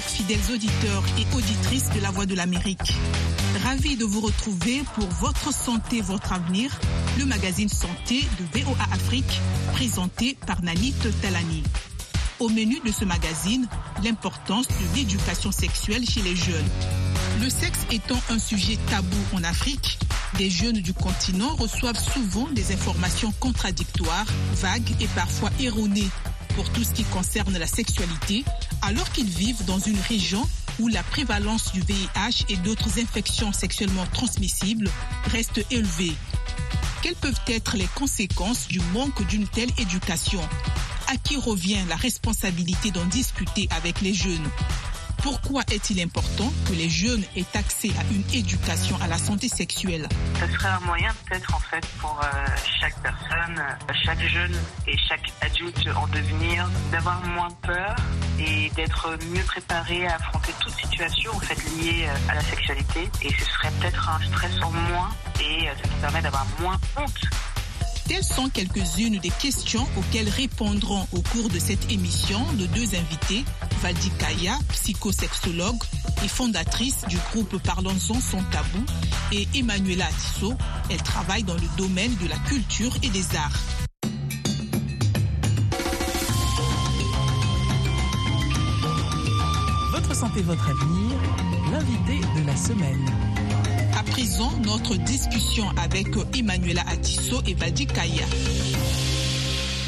Fidèles auditeurs et auditrices de la Voix de l'Amérique. Ravi de vous retrouver pour Votre santé, votre avenir, le magazine santé de VOA Afrique, présenté par Nanit Talani. Au menu de ce magazine, l'importance de l'éducation sexuelle chez les jeunes. Le sexe étant un sujet tabou en Afrique, des jeunes du continent reçoivent souvent des informations contradictoires, vagues et parfois erronées pour tout ce qui concerne la sexualité, alors qu'ils vivent dans une région où la prévalence du VIH et d'autres infections sexuellement transmissibles reste élevée. Quelles peuvent être les conséquences du manque d'une telle éducation? À qui revient la responsabilité d'en discuter avec les jeunes? Pourquoi est-il important que les jeunes aient accès à une éducation à la santé sexuelle? Ce serait un moyen peut-être en fait pour euh, chaque personne, chaque jeune et chaque adulte en devenir d'avoir moins peur et d'être mieux préparé à affronter toute situation en fait liée euh, à la sexualité. Et ce serait peut-être un stress en moins et euh, ça nous permet d'avoir moins honte Telles sont quelques-unes des questions auxquelles répondront au cours de cette émission de deux invités, Valdi Kaya, psychosexologue et fondatrice du groupe Parlons-en son tabou, et Emmanuela Atisso, elle travaille dans le domaine de la culture et des arts. Votre santé, votre avenir, l'invité de la semaine. À présent, notre discussion avec Emmanuela Atisso et Valdi Kaya.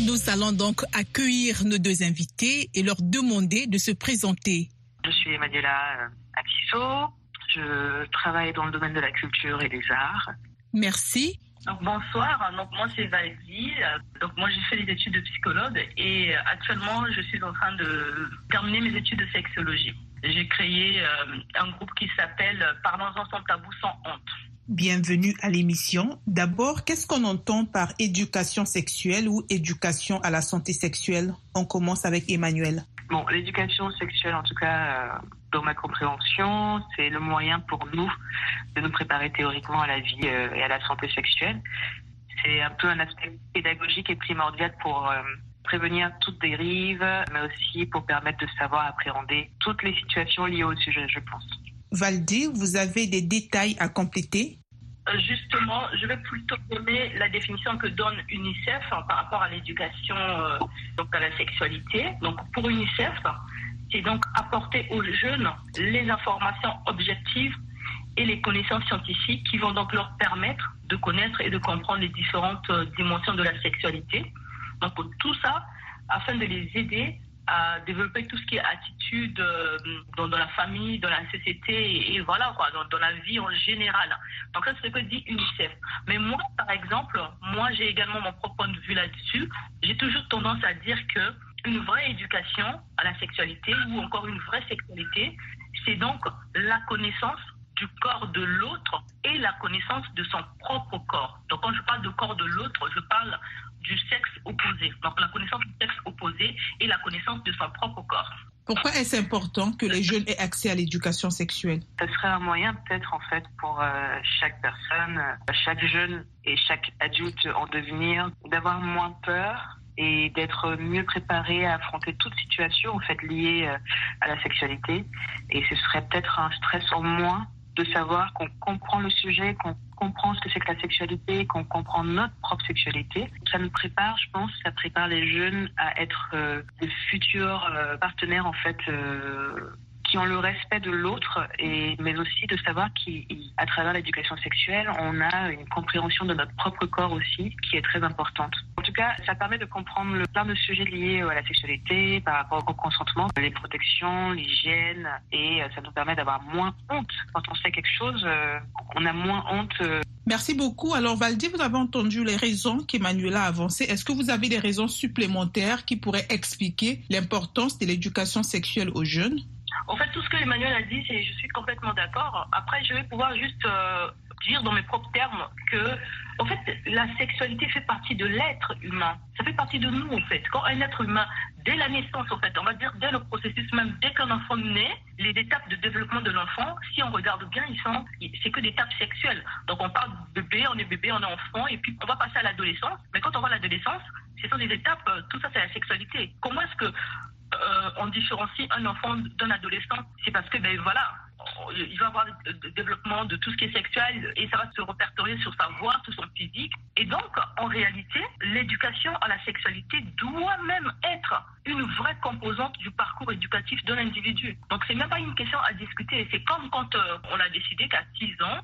Nous allons donc accueillir nos deux invités et leur demander de se présenter. Je suis Emmanuela Atisso, je travaille dans le domaine de la culture et des arts. Merci. Donc, bonsoir, donc moi c'est Valdi. Donc moi j'ai fait des études de psychologue et actuellement je suis en train de terminer mes études de sexologie. J'ai créé euh, un groupe qui s'appelle Parlons-en sans tabou, sans honte. Bienvenue à l'émission. D'abord, qu'est-ce qu'on entend par éducation sexuelle ou éducation à la santé sexuelle? On commence avec Emmanuel. Bon, l'éducation sexuelle, en tout cas, euh, dans ma compréhension, c'est le moyen pour nous de nous préparer théoriquement à la vie euh, et à la santé sexuelle. C'est un peu un aspect pédagogique et primordial pour euh, prévenir toute dérive, mais aussi pour permettre de savoir appréhender toutes les situations liées au sujet, je pense. Valdi, vous avez des détails à compléter? Euh, Justement, je vais plutôt donner la définition que donne UNICEF hein, par rapport à l'éducation euh, donc à la sexualité. Donc pour UNICEF, c'est donc apporter aux jeunes les informations objectives et les connaissances scientifiques qui vont donc leur permettre de connaître et de comprendre les différentes euh, dimensions de la sexualité. Donc tout ça, afin de les aider à développer tout ce qui est attitude euh, dans, la famille, dans la société et, voilà dans, dans la vie en général. Donc ça c'est ce que dit UNICEF. Mais moi par exemple, moi j'ai également mon propre point de vue là-dessus. J'ai toujours tendance à dire que une vraie éducation à la sexualité ou encore une vraie sexualité, c'est donc la connaissance du corps de l'autre et la connaissance de son propre corps. Donc quand je parle de corps de l'autre, je parle du sexe opposé. Donc la connaissance du sexe opposé et la connaissance de son propre corps. Pourquoi est-ce important que les jeunes aient accès à l'éducation sexuelle? Ce serait un moyen peut-être en fait pour euh, chaque personne, euh, chaque jeune et chaque adulte en devenir d'avoir moins peur et d'être mieux préparé à affronter toute situation en fait liée euh, à la sexualité. Et ce serait peut-être un stress en moins de savoir qu'on comprend le sujet, qu'on comprend ce que c'est que la sexualité, qu'on comprend notre propre sexualité. Ça nous prépare, je pense, ça prépare les jeunes à être euh, de futurs euh, partenaires en fait euh, ont le respect de l'autre, et mais aussi de savoir qu'à travers l'éducation sexuelle, on a une compréhension de notre propre corps aussi, qui est très importante. En tout cas, ça permet de comprendre le plein de sujets liés à la sexualité, par rapport au consentement, les protections, l'hygiène, et euh, ça nous permet d'avoir moins honte. Quand on sait quelque chose, euh, on a moins honte. euh, Merci beaucoup. Alors Valdi, vous avez entendu les raisons qu'Emmanuela a avancées. Est-ce que vous avez des raisons supplémentaires qui pourraient expliquer l'importance de l'éducation sexuelle aux jeunes? En fait, tout ce que Emmanuel a dit, c'est je suis complètement d'accord. Après, je vais pouvoir juste euh, dire dans mes propres termes que, en fait, la sexualité fait partie de l'être humain. Ça fait partie de nous, en fait. Quand un être humain, dès la naissance, en fait, on va dire dès le processus même, dès qu'un enfant naît, les étapes de développement de l'enfant, si on regarde bien, ils sont, c'est que des étapes sexuelles. Donc, on parle de bébé, on est bébé, on est enfant, et puis on va passer à l'adolescence. Mais quand on à l'adolescence, ce sont des étapes, euh, tout ça, c'est la sexualité. Comment est-ce que euh, on différencie un enfant d'un adolescent, c'est parce que, ben voilà, il va avoir le développement de tout ce qui est sexuel et ça va se répertorier sur sa voix, sur son physique. Et donc, en réalité, l'éducation à la sexualité doit même être une vraie composante du parcours éducatif de l'individu. Donc, c'est même pas une question à discuter. C'est comme quand euh, on a décidé qu'à 6 ans,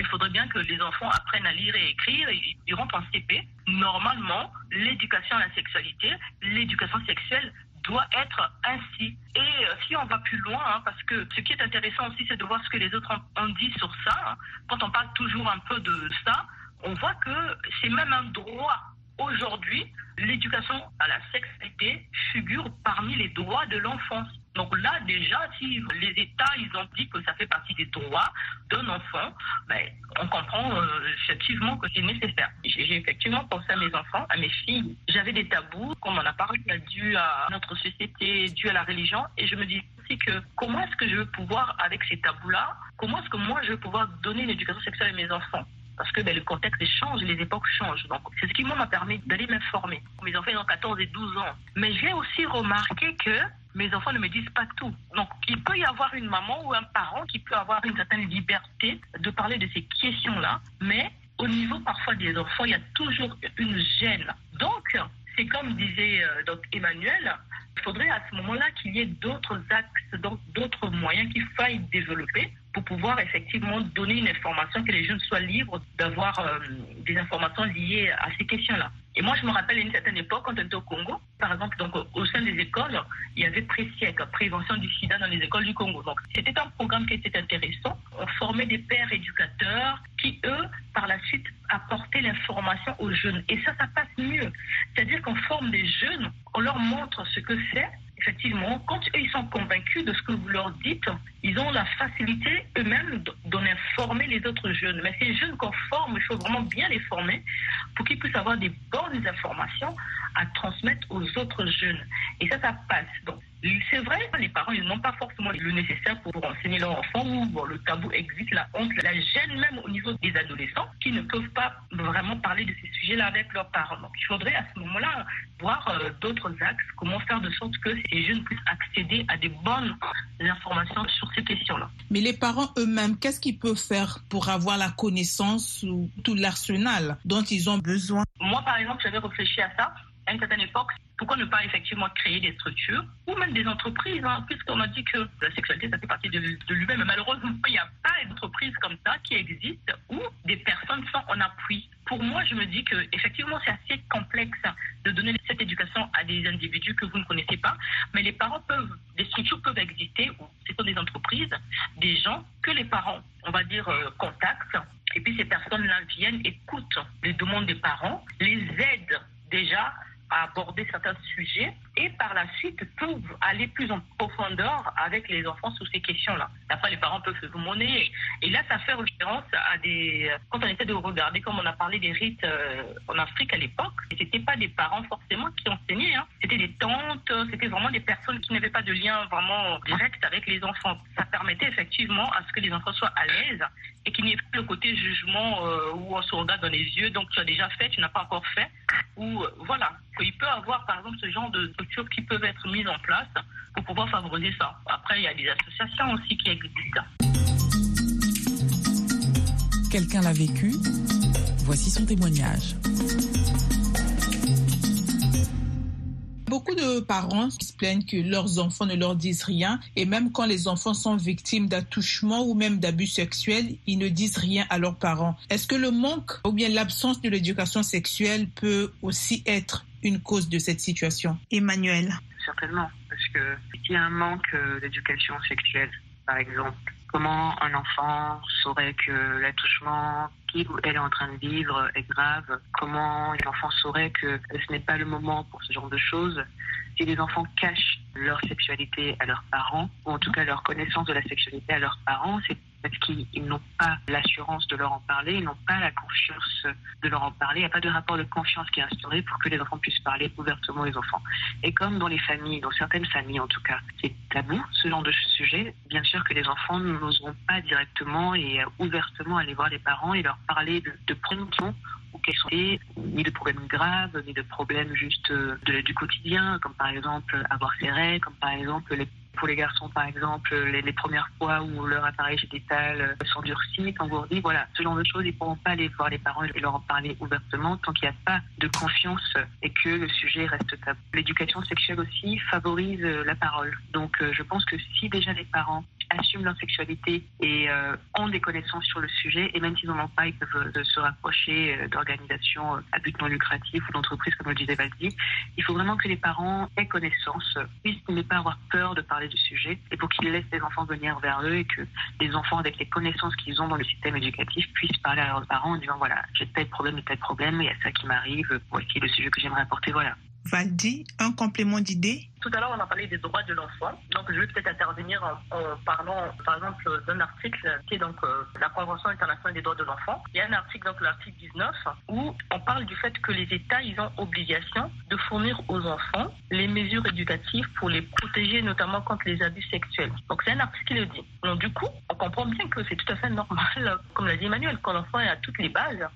il faudrait bien que les enfants apprennent à lire et écrire ils rentrent en CP. Normalement, l'éducation à la sexualité, l'éducation sexuelle doit être ainsi. Et euh, si on va plus loin, hein, parce que ce qui est intéressant aussi, c'est de voir ce que les autres ont, dit sur ça. Hein. Quand on parle toujours un peu de ça, on voit que c'est même un droit. Aujourd'hui, l'éducation à la sexualité figure parmi les droits de l'enfance. Donc là, déjà, si les États, ils ont dit que ça fait partie des droits d'un enfant, ben, on comprend euh, effectivement que c'est nécessaire. J'ai effectivement pensé à mes enfants, à mes filles. J'avais des tabous, comme on a parlé, dû à notre société, dû à la religion. Et je me dis aussi que comment est-ce que je veux pouvoir, avec ces tabous-là, comment est-ce que moi, je veux pouvoir donner une éducation sexuelle à mes enfants? Parce que ben, le contexte change, les époques changent. Donc, c'est ce qui m'a permis d'aller m'informer. Mes enfants ont 14 et 12 ans. Mais j'ai aussi remarqué que mes enfants ne me disent pas tout. Donc, il peut y avoir une maman ou un parent qui peut avoir une certaine liberté de parler de ces questions-là, mais au niveau parfois des enfants, il y a toujours une gêne. Donc, c'est comme disait euh, donc Emmanuel, il faudrait à ce moment-là qu'il y ait d'autres axes, d'autres moyens qu'il faille développer pour pouvoir effectivement donner une information, que les jeunes soient libres d'avoir euh, des informations liées à ces questions-là. Et moi, je me rappelle une certaine époque, quand on était au Congo, par exemple, donc, au sein des écoles, il y avait Présièque, prévention du sida dans les écoles du Congo. Donc, c'était un programme qui était intéressant. On formait des pères éducateurs qui, eux, par la suite, apportaient l'information aux jeunes. Et ça, ça passe mieux. C'est-à-dire qu'on forme des jeunes, on leur montre ce que c'est, effectivement, quand eux, ils sont convaincus de ce que vous leur dites, ils ont la facilité eux-mêmes d'en informer les autres jeunes. Mais ces jeunes qu'on forme, il faut vraiment bien les former pour qu'ils puissent avoir des bonnes informations à transmettre aux autres jeunes. Et ça, ça passe. Donc, c'est vrai, les parents, ils n'ont pas forcément le nécessaire pour enseigner leurs enfants ou bon, le tabou existe, la honte, la gêne même au niveau des adolescents qui ne peuvent pas vraiment parler de ces sujets-là avec leurs parents. Donc, il faudrait à ce moment-là voir euh, d'autres axes, comment faire de sorte que ces jeunes puissent accéder à des bonnes informations sur ces questions-là. Mais les parents eux-mêmes, qu'est-ce qu'ils peuvent faire pour avoir la connaissance ou tout l'arsenal dont ils ont besoin? Moi, par exemple, j'avais réfléchi à ça à une certaine époque, pourquoi ne pas effectivement créer des structures ou même des entreprises, hein, puisqu'on a dit que la sexualité, ça fait partie de, lui-même. Mais malheureusement, il n'y a pas d'entreprise comme ça qui existe où des personnes sont en appui. Pour moi, je me dis que effectivement, c'est assez complexe de donner cette éducation à des individus que vous ne connaissez pas, mais les parents peuvent, des structures peuvent exister où ce sont des entreprises, des gens que les parents, on va dire, euh, contactent. Et puis ces personnes-là viennent, écoutent les demandes des parents, les aident déjà à aborder certains sujets et par la suite peuvent aller plus en profondeur avec les enfants sur ces questions-là. Après, les parents peuvent se monnaie. Et là, ça fait référence à des... Quand on essaie de regarder, comme on a parlé des rites euh, en Afrique à l'époque, ce n'étaient pas des parents forcément qui enseignaient. Hein. C'était des tantes, c'était vraiment des personnes qui n'avaient pas de lien vraiment direct avec les enfants. Ça permettait effectivement à ce que les enfants soient à l'aise et qu'il n'y ait pas le côté jugement euh, où on se regarde dans les yeux, donc tu as déjà fait, tu n'as pas encore fait, ou euh, voilà, qu'il peut avoir par exemple ce genre de qui peuvent être mises en place pour pouvoir favoriser ça. Après, il y a des associations aussi qui existent. Quelqu'un l'a vécu? Voici son témoignage. Beaucoup de parents se plaignent que leurs enfants ne leur disent rien et même quand les enfants sont victimes d'attouchements ou même d'abus sexuels, ils ne disent rien à leurs parents. Est-ce que le manque ou bien l'absence de l'éducation sexuelle peut aussi être une cause de cette situation? Emmanuel. Certainement, parce que s'il y a un manque euh, d'éducation sexuelle, par exemple, comment un enfant saurait que l'attouchement qu'il ou elle est en train de vivre est grave? Comment l'enfant saurait que ce n'est pas le moment pour ce genre de choses? Si les enfants cachent leur sexualité à leurs parents, ou en tout cas leur connaissance de la sexualité à leurs parents, c'est parce qu'ils n'ont pas l'assurance de leur en parler, ils n'ont pas la confiance de leur en parler. Il n'y a pas de rapport de confiance qui est instauré pour que les enfants puissent parler ouvertement aux enfants. Et comme dans les familles, dans certaines familles en tout cas, c'est tabou ce genre de sujet, bien sûr que les enfants n'oseront pas directement et ouvertement aller voir les parents et leur parler de, de prévention ou qu'elles sont ni de problèmes graves, ni de problèmes juste de, du quotidien, comme par exemple avoir ses règles, comme par exemple les pour les garçons, par exemple, les, premières fois où leur appareil génital s'endurcit, quand vous dit, voilà, ce genre de choses, ils ne pourront pas aller voir les parents et leur en parler ouvertement tant qu'il n'y a pas de confiance et que le sujet reste tabou. L'éducation sexuelle aussi favorise la parole. Donc, euh, je pense que si déjà les parents assument leur sexualité et euh, ont des connaissances sur le sujet, et même s'ils n'en ont pas, ils peuvent euh, se rapprocher d'organisations à but non lucratif ou d'entreprises, comme le disait Valdi. Il faut vraiment que les parents aient connaissance, puissent ne pas avoir peur de parler du sujet et pour qu'ils laissent les enfants venir vers eux et que les enfants, avec les connaissances qu'ils ont dans le système éducatif, puissent parler à leurs parents en disant voilà, j'ai tel problème, tel problème, il y a ça qui m'arrive, voici le sujet que j'aimerais apporter, voilà. Valdi, un complément d'idée Tout à l'heure, on a parlé des droits de l'enfant. Donc, je vais peut-être intervenir en, parlant, par exemple, d'un article qui est donc euh, la Convention internationale des droits de l'enfant. Il y a un article, donc l'article 19, où on parle du fait que les États, ils ont obligation de fournir aux enfants les mesures éducatives pour les protéger, notamment contre les abus sexuels. Donc, c'est un article qui le dit. Donc, du coup, on comprend bien que c'est tout à fait normal, comme l'a dit Emmanuel, quand l'enfant est à toutes les bases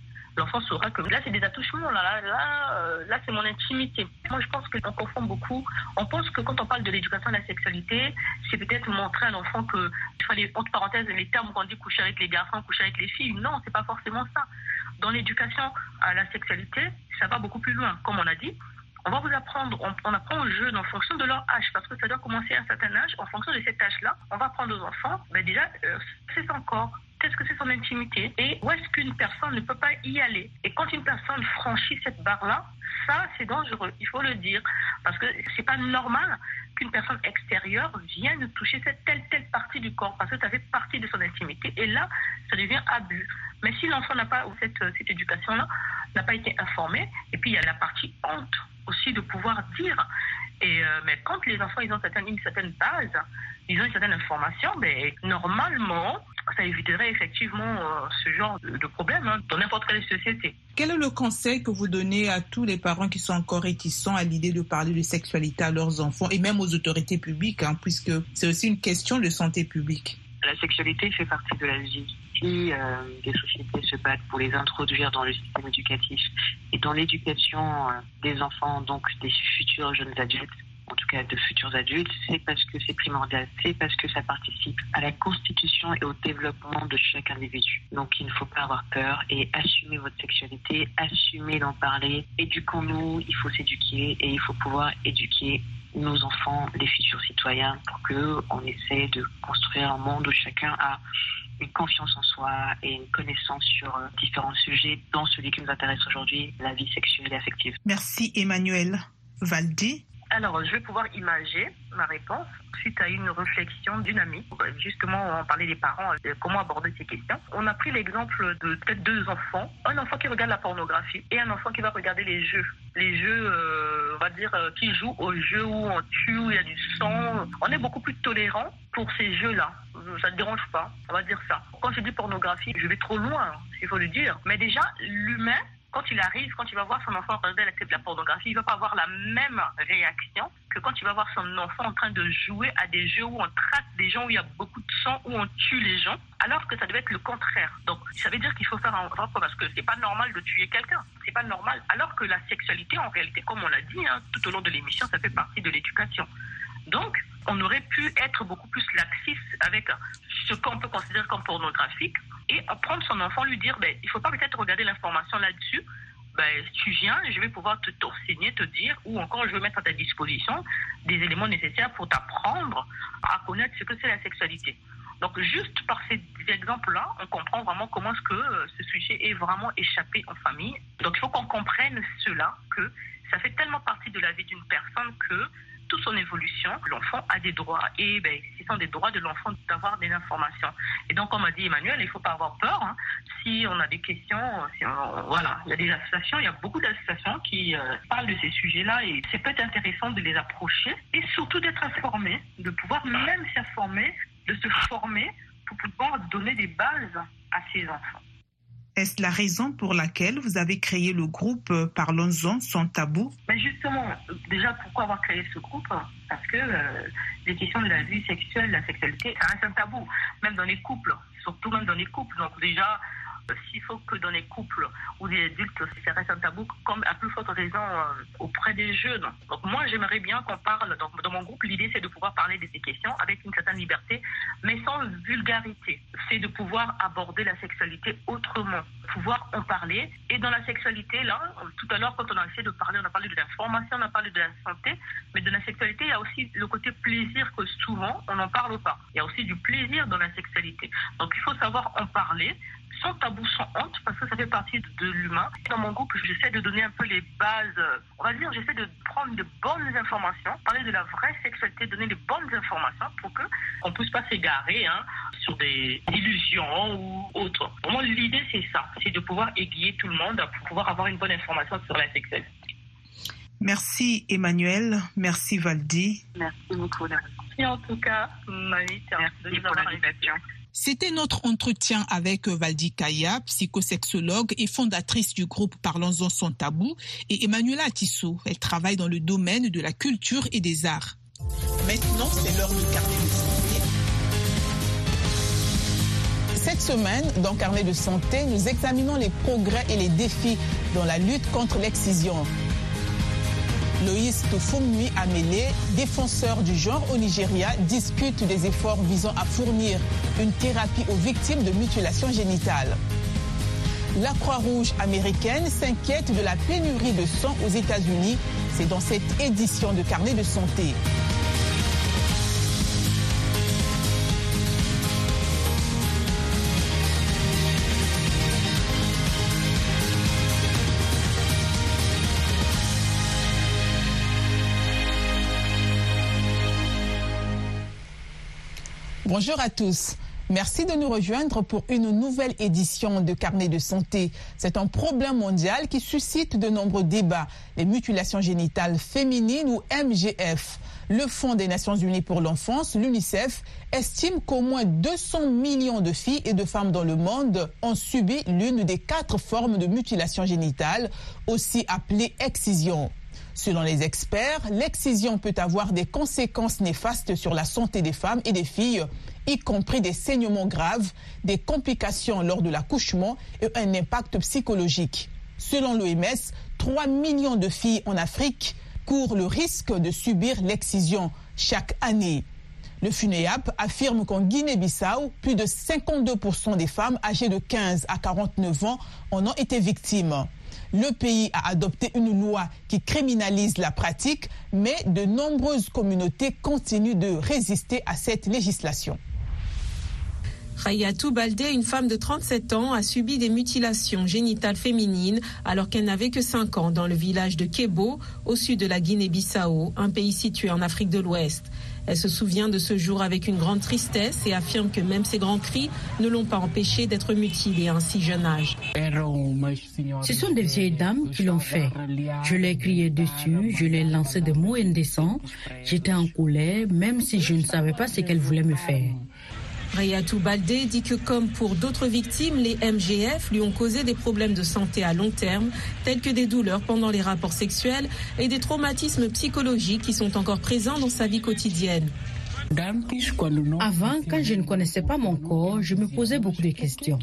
l'enfant saura que là, c'est des attouchements, là, là, là, euh, c'est mon intimité. Moi, je pense qu'on confond beaucoup. On pense que quand on parle de l'éducation à la sexualité, c'est peut-être montrer à l'enfant que, fallait, entre parenthèses, les termes qu'on dit coucher avec les garçons, coucher avec les filles. Non, c'est pas forcément ça. Dans l'éducation à la sexualité, ça va beaucoup plus loin. Comme on a dit, on va vous apprendre, on, apprend aux jeunes en fonction de leur âge, parce que ça doit commencer à un certain âge. En fonction de cet âge-là, on va apprendre aux enfants, ben déjà, euh, c'est son corps, qu'est-ce que c'est son intimité et où est-ce qu'une personne ne peut pas y aller. Et quand une personne franchit cette barre-là, ça, c'est dangereux, il faut le dire, parce que c'est pas normal qu'une personne extérieure vienne toucher cette telle, telle partie du corps, parce que ça fait partie de son intimité, et là, ça devient abus. Mais si l'enfant n'a pas, cette, cette éducation-là, n'a pas été informé, et puis il y a la partie honte aussi de pouvoir dire. Et, euh, mais quand les enfants ils ont certaines, une certaine base, ils ont une certaine information, mais normalement, ça éviterait effectivement euh, ce genre de, problème hein, dans n'importe quelle société. Quel est le conseil que vous donnez à tous les parents qui sont encore réticents à l'idée de parler de sexualité à leurs enfants et même aux autorités publiques, hein, puisque c'est aussi une question de santé publique? La sexualité fait partie de la vie. Si euh, des sociétés se battent pour les introduire dans le système éducatif et dans l'éducation euh, des enfants, donc des futurs jeunes adultes, en tout cas de futurs adultes, c'est parce que c'est primordial, c'est parce que ça participe à la constitution et au développement de chaque individu. Donc il ne faut pas avoir peur et assumer votre sexualité, assumer d'en parler. Éduquons-nous, il faut s'éduquer et il faut pouvoir éduquer nos enfants, les futurs citoyens, pour que on essaie de construire un monde où chacun a une confiance en soi et une connaissance sur euh, différents sujets, dont celui qui nous intéresse aujourd'hui, la vie sexuelle et affective. Merci Emmanuel. Valdi alors, je vais pouvoir imager ma réponse suite à une réflexion d'une amie. Justement, on parlait des parents, euh, comment aborder ces questions. On a pris l'exemple de peut-être deux enfants. Un enfant qui regarde la pornographie et un enfant qui va regarder les jeux. Les jeux, euh, on va dire, euh, qui jouent aux jeux où on tue, où il y a du sang. On est beaucoup plus tolérant pour ces jeux-là. Ça ne dérange pas, on va dire ça. Quand je dis pornographie, je vais trop loin, il faut le dire. Mais déjà, l'humain quand il arrive, quand il va voir son enfant regarder la pornographie, il va pas avoir la même réaction que quand il va voir son enfant en train de jouer à des jeux où on traite des gens, où il y a beaucoup de sang, où on tue les gens, alors que ça devait être le contraire. Donc, ça veut dire qu'il faut faire un rapport parce que c'est pas normal de tuer quelqu'un. C'est pas normal. Alors que la sexualité, en réalité, comme on l'a dit hein, tout au long de l'émission, ça fait partie de l'éducation. Donc, on aurait pu être beaucoup plus laxiste avec ce qu'on peut considérer comme pornographique et prendre son enfant, lui dire, ben, il ne faut pas peut-être regarder l'information là-dessus, ben, tu viens, je vais pouvoir te t'enseigner, te dire, ou encore je vais mettre à ta disposition des éléments nécessaires pour t'apprendre à connaître ce que c'est la sexualité. Donc juste par ces exemples-là, on comprend vraiment comment ce que euh, ce sujet est vraiment échappé en famille. Donc il faut qu'on comprenne cela, que ça fait tellement partie de la vie d'une personne que toute son évolution, l'enfant a des droits et ben, ce sont des droits de l'enfant d'avoir des informations. Et donc, comme a dit Emmanuel, il ne faut pas avoir peur. Hein. Si on a des questions, voilà, il y a des associations, il y a beaucoup d'associations qui euh, parlent de ces sujets-là et c'est peut-être intéressant de les approcher et surtout d'être informé, de pouvoir même s'informer, de se former pour pouvoir donner des bases à ces enfants. Est-ce la raison pour laquelle vous avez créé le groupe Parlons-en sans tabou? Mais Justement, déjà, pourquoi avoir créé ce groupe? Parce que euh, les questions de la vie sexuelle, la sexualité, ça reste un tabou, même dans les couples, surtout même dans les couples. Donc déjà, s'il faut que dans les couples ou les adultes, ça reste un tabou, comme à plus forte raison euh, auprès des jeunes. Donc moi, j'aimerais bien qu'on parle, donc, dans mon groupe, l'idée c'est de pouvoir parler de ces questions avec une certaine liberté, mais sans vulgarité. C'est de pouvoir aborder la sexualité autrement, pouvoir en parler. Et dans la sexualité, là, tout à l'heure, quand on a essayé de parler, on a parlé de l'information, on a parlé de la santé, mais de la sexualité, il y a aussi le côté plaisir que souvent, on n'en parle pas. Il y a aussi du plaisir dans la sexualité. Donc il faut savoir en parler, sans tabou, sans honte, parce que ça fait partie de l'humain. Dans mon groupe, j'essaie de donner un peu les bases, on va dire, j'essaie de prendre de bonnes informations, parler de la vraie sexualité, donner les bonnes informations pour que on puisse pas s'égarer hein, sur des illusions ou autres. Vraiment, l'idée, c'est ça, c'est de pouvoir aiguiller tout le monde pour pouvoir avoir une bonne information sur la sexualité. Merci Emmanuel, merci Valdi. Merci beaucoup. Merci en tout cas, Marie, merci pour l'invitation. C'était notre entretien avec Valdi Kaya, psychosexologue et fondatrice du groupe Parlons-en sans tabou, et Emmanuela Atisso. Elle travaille dans le domaine de la culture et des arts. Maintenant, c'est l'heure du carnet de santé. Cette semaine, dans Carnet de santé, nous examinons les progrès et les défis dans la lutte contre l'excision. Loïs Tofumui Amele, défenseur du genre au Nigeria, discute des efforts visant à fournir une thérapie aux victimes de mutilation génitale. La Croix-Rouge américaine s'inquiète de la pénurie de sang aux États-Unis. C'est dans cette édition de Carnet de santé. Bonjour à tous. Merci de nous rejoindre pour une nouvelle édition de Carnet de santé. C'est un problème mondial qui suscite de nombreux débats. Les mutilations génitales féminines ou MGF. Le Fonds des Nations Unies pour l'enfance, l'UNICEF, estime qu'au moins 200 millions de filles et de femmes dans le monde ont subi l'une des quatre formes de mutilation génitale, aussi appelée excision. Selon les experts, l'excision peut avoir des conséquences néfastes sur la santé des femmes et des filles, y compris des saignements graves, des complications lors de l'accouchement et un impact psychologique. Selon l'OMS, 3 millions de filles en Afrique courent le risque de subir l'excision chaque année. Le FUNEAP affirme qu'en Guinée-Bissau, plus de 52% des femmes âgées de 15 à 49 ans en ont été victimes. Le pays a adopté une loi qui criminalise la pratique, mais de nombreuses communautés continuent de résister à cette législation. Rayatou Baldé, une femme de 37 ans, a subi des mutilations génitales féminines alors qu'elle n'avait que 5 ans dans le village de Kebo, au sud de la Guinée-Bissau, un pays situé en Afrique de l'Ouest. Elle se souvient de ce jour avec une grande tristesse et affirme que même ses grands cris ne l'ont pas empêchée d'être mutilée à un si jeune âge. Ce sont des vieilles dames qui l'ont fait. Je l'ai crié dessus, je l'ai lancé des mots indécents. J'étais en colère, même si je ne savais pas ce qu'elle voulait me faire. Rayatou Baldé dit que comme pour d'autres victimes, les MGF lui ont causé des problèmes de santé à long terme, tels que des douleurs pendant les rapports sexuels et des traumatismes psychologiques qui sont encore présents dans sa vie quotidienne. Avant, quand je ne connaissais pas mon corps, je me posais beaucoup de questions.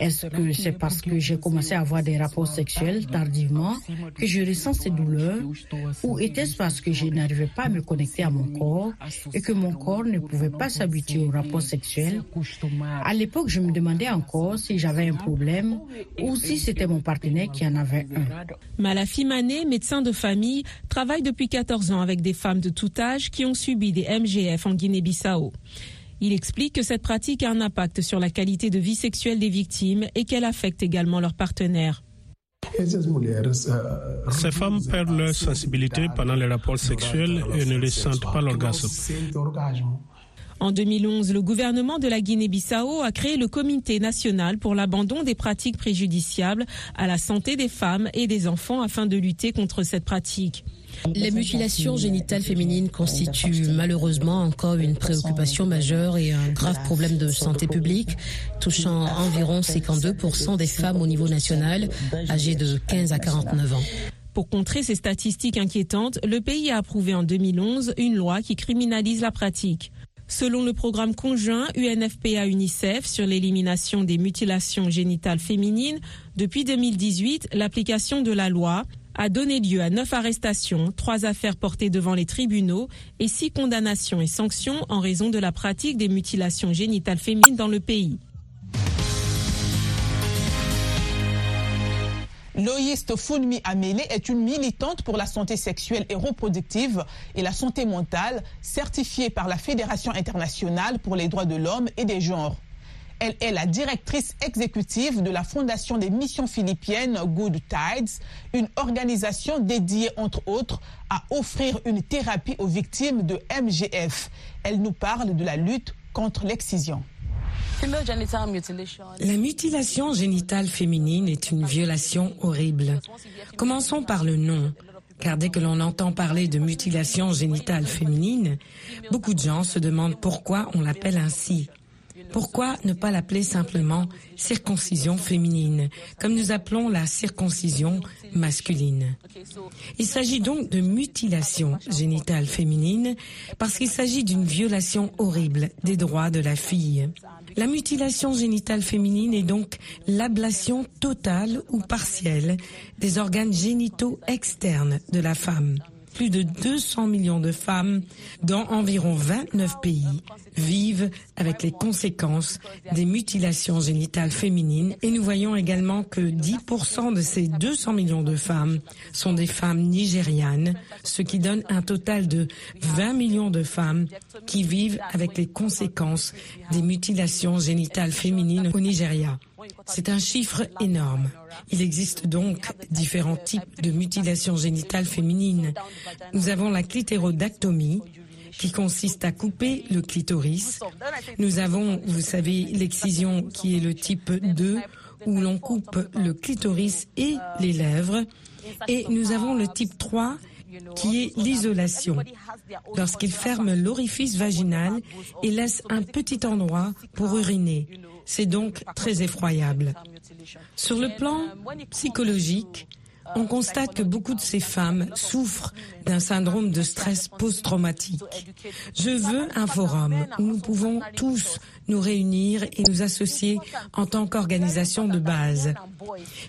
Est-ce que c'est parce que j'ai commencé à avoir des rapports sexuels tardivement que je ressens ces douleurs Ou était-ce parce que je n'arrivais pas à me connecter à mon corps et que mon corps ne pouvait pas s'habituer aux rapports sexuels? À l'époque, je me demandais encore si j'avais un problème ou si c'était mon partenaire qui en avait un. Malafi Mané, médecin de famille, travaille depuis 14 ans avec des femmes de tout âge qui ont subi des MGF en Guinée-Bissau. Il explique que cette pratique a un impact sur la qualité de vie sexuelle des victimes et qu'elle affecte également leurs partenaires. Ces femmes perdent leur sensibilité pendant les rapports sexuels et ne ressentent pas l'orgasme. En 2011, le gouvernement de la Guinée-Bissau a créé le Comité national pour l'abandon des pratiques préjudiciables à la santé des femmes et des enfants afin de lutter contre cette pratique. Les mutilations génitales féminines constituent malheureusement encore une préoccupation majeure et un grave problème de santé publique, touchant environ 52% des femmes au niveau national âgées de 15 à 49 ans. Pour contrer ces statistiques inquiétantes, le pays a approuvé en 2011 une loi qui criminalise la pratique. Selon le programme conjoint UNFPA-UNICEF sur l'élimination des mutilations génitales féminines, depuis 2018, l'application de la loi a donné lieu à neuf arrestations, trois affaires portées devant les tribunaux et six condamnations et sanctions en raison de la pratique des mutilations génitales féminines dans le pays. Loïste Funmi Amele est une militante pour la santé sexuelle et reproductive et la santé mentale, certifiée par la Fédération internationale pour les droits de l'homme et des genres. Elle est la directrice exécutive de la Fondation des missions philippiennes Good Tides, une organisation dédiée, entre autres, à offrir une thérapie aux victimes de MGF. Elle nous parle de la lutte contre l'excision. La mutilation génitale féminine est une violation horrible. Commençons par le nom. Car dès que l'on entend parler de mutilation génitale féminine, beaucoup de gens se demandent pourquoi on l'appelle ainsi. Pourquoi ne pas l'appeler simplement circoncision féminine, comme nous appelons la circoncision masculine? Il s'agit donc de mutilation génitale féminine parce qu'il s'agit d'une violation horrible des droits de la fille. La mutilation génitale féminine est donc l'ablation totale ou partielle des organes génitaux externes de la femme. Plus de 200 millions de femmes dans environ 29 pays vivent avec les conséquences des mutilations génitales féminines et nous voyons également que 10% de ces 200 millions de femmes sont des femmes nigérianes, ce qui donne un total de 20 millions de femmes qui vivent avec les conséquences des mutilations génitales féminines au Nigeria. C'est un chiffre énorme. Il existe donc différents types de mutilations génitales féminines. Nous avons la clitérodactomie, qui consiste à couper le clitoris. Nous avons, vous savez, l'excision qui est le type 2 où l'on coupe le clitoris et les lèvres. Et nous avons le type 3 qui est l'isolation, lorsqu'il ferme l'orifice vaginal et laisse un petit endroit pour uriner. C'est donc très effroyable. Sur le plan psychologique, on constate que beaucoup de ces femmes souffrent d'un syndrome de stress post-traumatique. Je veux un forum où nous pouvons tous nous réunir et nous associer en tant qu'organisation de base.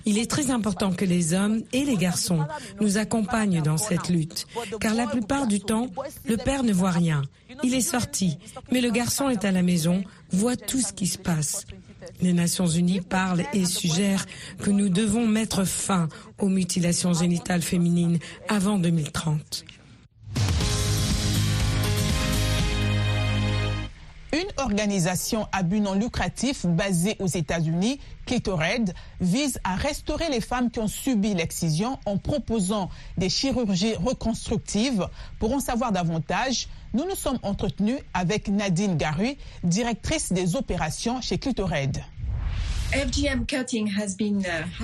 Il est très important que les hommes et les garçons nous accompagnent dans cette lutte, car la plupart du temps, le père ne voit rien. Il est sorti, mais le garçon est à la maison, voit tout ce qui se passe. Les Nations Unies parlent et suggèrent que nous devons mettre fin aux mutilations génitales féminines avant 2030. Une organisation à but non lucratif basée aux États-Unis, Clitored, vise à restaurer les femmes qui ont subi l'excision en proposant des chirurgies reconstructives. Pour en savoir davantage, nous nous sommes entretenus avec Nadine Garui, directrice des opérations chez Clitored. Uh,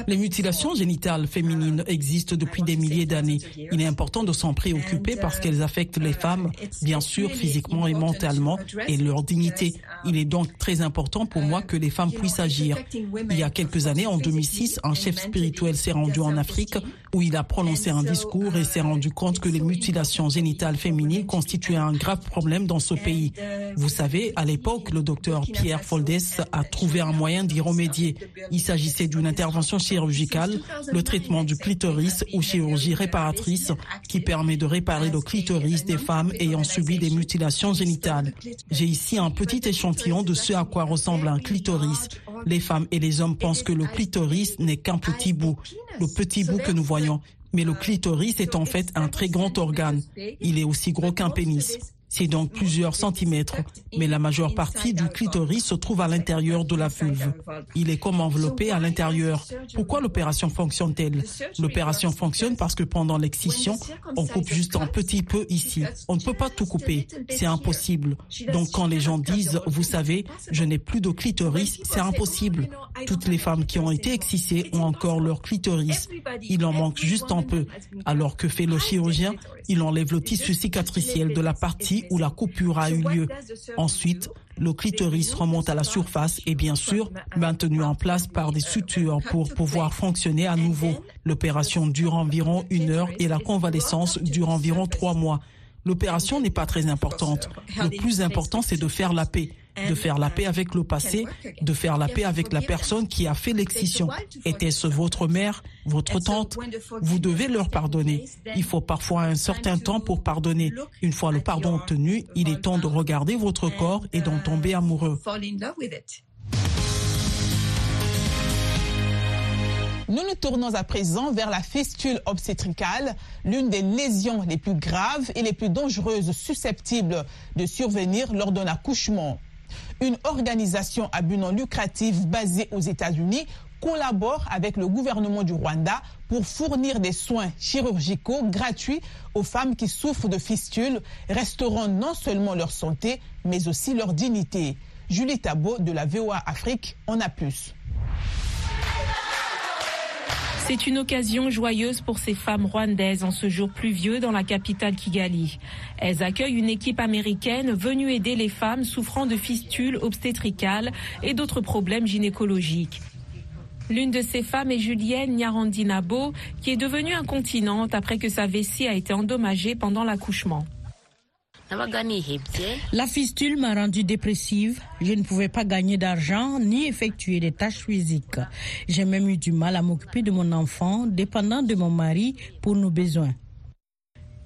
Les mutilations génitales féminines existent depuis des milliers d'années. Il est important de s'en préoccuper parce qu'elles affectent les femmes, bien sûr, physiquement et mentalement, et leur dignité. Il est donc très important pour moi que les femmes puissent agir. Il y a quelques années, en 2006, un chef spirituel s'est rendu en Afrique où il a prononcé un discours et s'est rendu compte que les mutilations génitales féminines constituaient un grave problème dans ce pays. Vous savez, à l'époque, le docteur Pierre Foldes a trouvé un moyen d'y remédier. Il s'agissait d'une intervention chirurgicale, le traitement du clitoris ou chirurgie réparatrice qui permet de réparer le clitoris des femmes ayant subi des mutilations génitales. J'ai ici un petit échantillon de ce à quoi ressemble un clitoris. Les femmes et les hommes pensent que le clitoris n'est qu'un petit bout, le petit bout que nous voyons. Mais le clitoris est en fait un très grand organe. Il est aussi gros qu'un pénis. C'est donc plusieurs centimètres, mais la majeure partie du clitoris se trouve à l'intérieur de la vulve. Il est comme enveloppé à l'intérieur. Pourquoi l'opération fonctionne-t-elle? L'opération fonctionne parce que pendant l'excision, on coupe juste un petit peu ici. On ne peut pas tout couper. C'est impossible. Donc quand les gens disent, vous savez, je n'ai plus de clitoris, c'est impossible. Toutes les femmes qui ont été excitées ont encore leur clitoris. Il en manque juste un peu. Alors que fait le chirurgien? Il enlève le tissu cicatriciel de la partie où la coupure a eu lieu. Ensuite, le clitoris remonte à la surface et bien sûr maintenu en place par des sutures pour pouvoir fonctionner à nouveau. L'opération dure environ une heure et la convalescence dure environ trois mois. L'opération n'est pas très importante. Le plus important, c'est de faire la paix de faire la paix avec le passé, de faire la paix avec la personne qui a fait l'excision. Était-ce votre mère, votre tante? Vous devez leur pardonner. Il faut parfois un certain temps pour pardonner. Une fois le pardon obtenu, il est temps de regarder votre corps et d'en tomber amoureux. Nous nous tournons à présent vers la fistule obstétricale, l'une des lésions les plus graves et les plus dangereuses susceptibles de survenir lors d'un accouchement. Une organisation à but non lucratif basée aux États-Unis collabore avec le gouvernement du Rwanda pour fournir des soins chirurgicaux gratuits aux femmes qui souffrent de fistules, restaurant non seulement leur santé, mais aussi leur dignité. Julie Tabo de la VOA Afrique en a plus. C'est une occasion joyeuse pour ces femmes rwandaises en ce jour pluvieux dans la capitale Kigali. Elles accueillent une équipe américaine venue aider les femmes souffrant de fistules obstétricales et d'autres problèmes gynécologiques. L'une de ces femmes est Julienne Nyarandinabo, qui est devenue incontinente après que sa vessie a été endommagée pendant l'accouchement. La fistule m'a rendue dépressive. Je ne pouvais pas gagner d'argent ni effectuer des tâches physiques. J'ai même eu du mal à m'occuper de mon enfant, dépendant de mon mari pour nos besoins.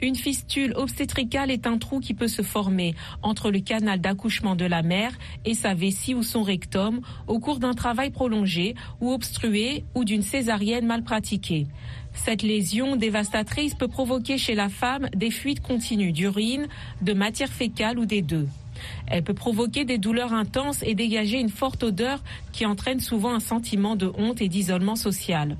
Une fistule obstétricale est un trou qui peut se former entre le canal d'accouchement de la mère et sa vessie ou son rectum au cours d'un travail prolongé ou obstrué ou d'une césarienne mal pratiquée. Cette lésion dévastatrice peut provoquer chez la femme des fuites continues d'urine, de matière fécale ou des deux. Elle peut provoquer des douleurs intenses et dégager une forte odeur qui entraîne souvent un sentiment de honte et d'isolement social.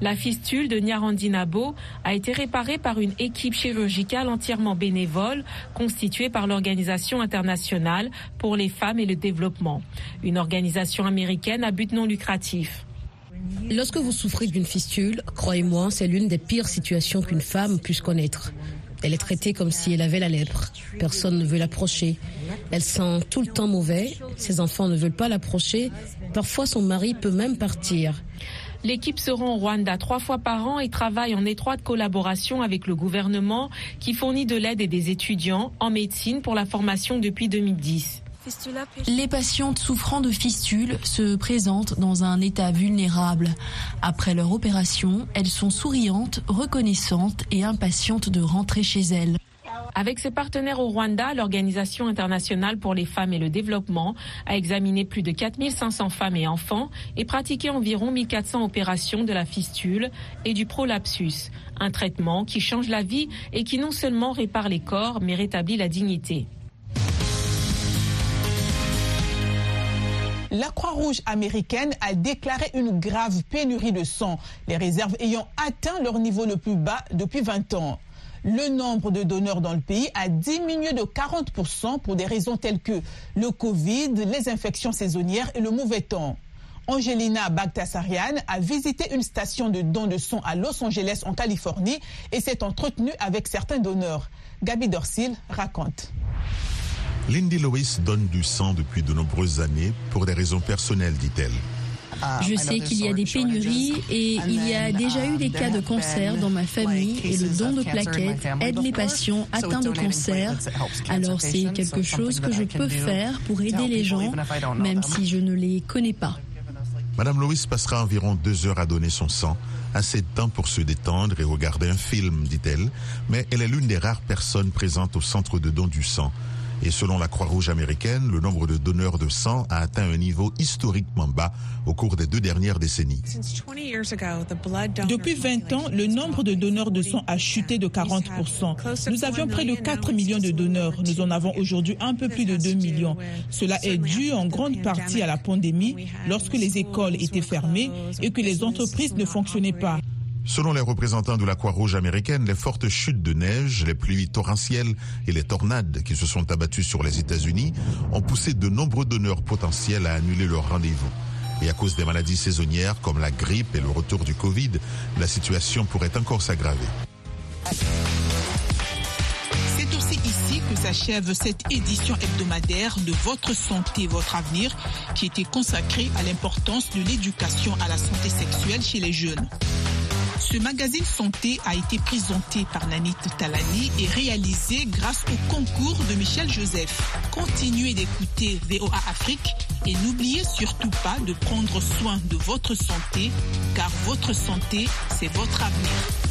La fistule de Nyarandinabo a été réparée par une équipe chirurgicale entièrement bénévole constituée par l'Organisation internationale pour les femmes et le développement, une organisation américaine à but non lucratif. Lorsque vous souffrez d'une fistule, croyez-moi, c'est l'une des pires situations qu'une femme puisse connaître. Elle est traitée comme si elle avait la lèpre. Personne ne veut l'approcher. Elle sent tout le temps mauvais. Ses enfants ne veulent pas l'approcher. Parfois, son mari peut même partir. L'équipe se rend au Rwanda trois fois par an et travaille en étroite collaboration avec le gouvernement qui fournit de l'aide et des étudiants en médecine pour la formation depuis 2010. Les patientes souffrant de fistules se présentent dans un état vulnérable. Après leur opération, elles sont souriantes, reconnaissantes et impatientes de rentrer chez elles. Avec ses partenaires au Rwanda, l'Organisation internationale pour les femmes et le développement a examiné plus de 4500 femmes et enfants et pratiqué environ 1400 opérations de la fistule et du prolapsus, un traitement qui change la vie et qui non seulement répare les corps mais rétablit la dignité. La Croix-Rouge américaine a déclaré une grave pénurie de sang, les réserves ayant atteint leur niveau le plus bas depuis 20 ans. Le nombre de donneurs dans le pays a diminué de 40% pour des raisons telles que le Covid, les infections saisonnières et le mauvais temps. Angelina Bagtasarian a visité une station de don de sang à Los Angeles en Californie et s'est entretenue avec certains donneurs. Gabi Dorsil raconte. Lindy Lewis donne du sang depuis de nombreuses années pour des raisons personnelles, dit-elle. Je sais qu'il y a des pénuries et il y a déjà eu des cas de cancer dans ma famille et le don de plaquettes aide les patients atteints de cancer. Alors c'est quelque chose que je peux faire pour aider les gens, même si je ne les connais pas. Madame Lewis passera environ deux heures à donner son sang, assez de temps pour se détendre et regarder un film, dit-elle, mais elle est l'une des rares personnes présentes au centre de don du sang Et selon la Croix-Rouge américaine, le nombre de donneurs de sang a atteint un niveau historiquement bas au cours des deux dernières décennies. Depuis 20 ans, le nombre de donneurs de sang a chuté de 40%. Nous avions près de 4 millions de donneurs. Nous en avons aujourd'hui un peu plus de 2 millions. Cela est dû en grande partie à la pandémie, lorsque les écoles étaient fermées et que les entreprises ne fonctionnaient pas. Selon les représentants de la Croix-Rouge américaine, les fortes chutes de neige, les pluies torrentielles et les tornades qui se sont abattues sur les États-Unis ont poussé de nombreux donneurs potentiels à annuler leur rendez-vous. Et à cause des maladies saisonnières comme la grippe et le retour du Covid, la situation pourrait encore s'aggraver. C'est aussi ici que s'achève cette édition hebdomadaire de Votre santé, votre avenir, qui était consacrée à l'importance de l'éducation à la santé sexuelle chez les jeunes. Ce magazine santé a été présenté par Nanit Talani et réalisé grâce au concours de Michel Joseph. Continuez d'écouter VOA Afrique et n'oubliez surtout pas de prendre soin de votre santé car votre santé, c'est votre avenir.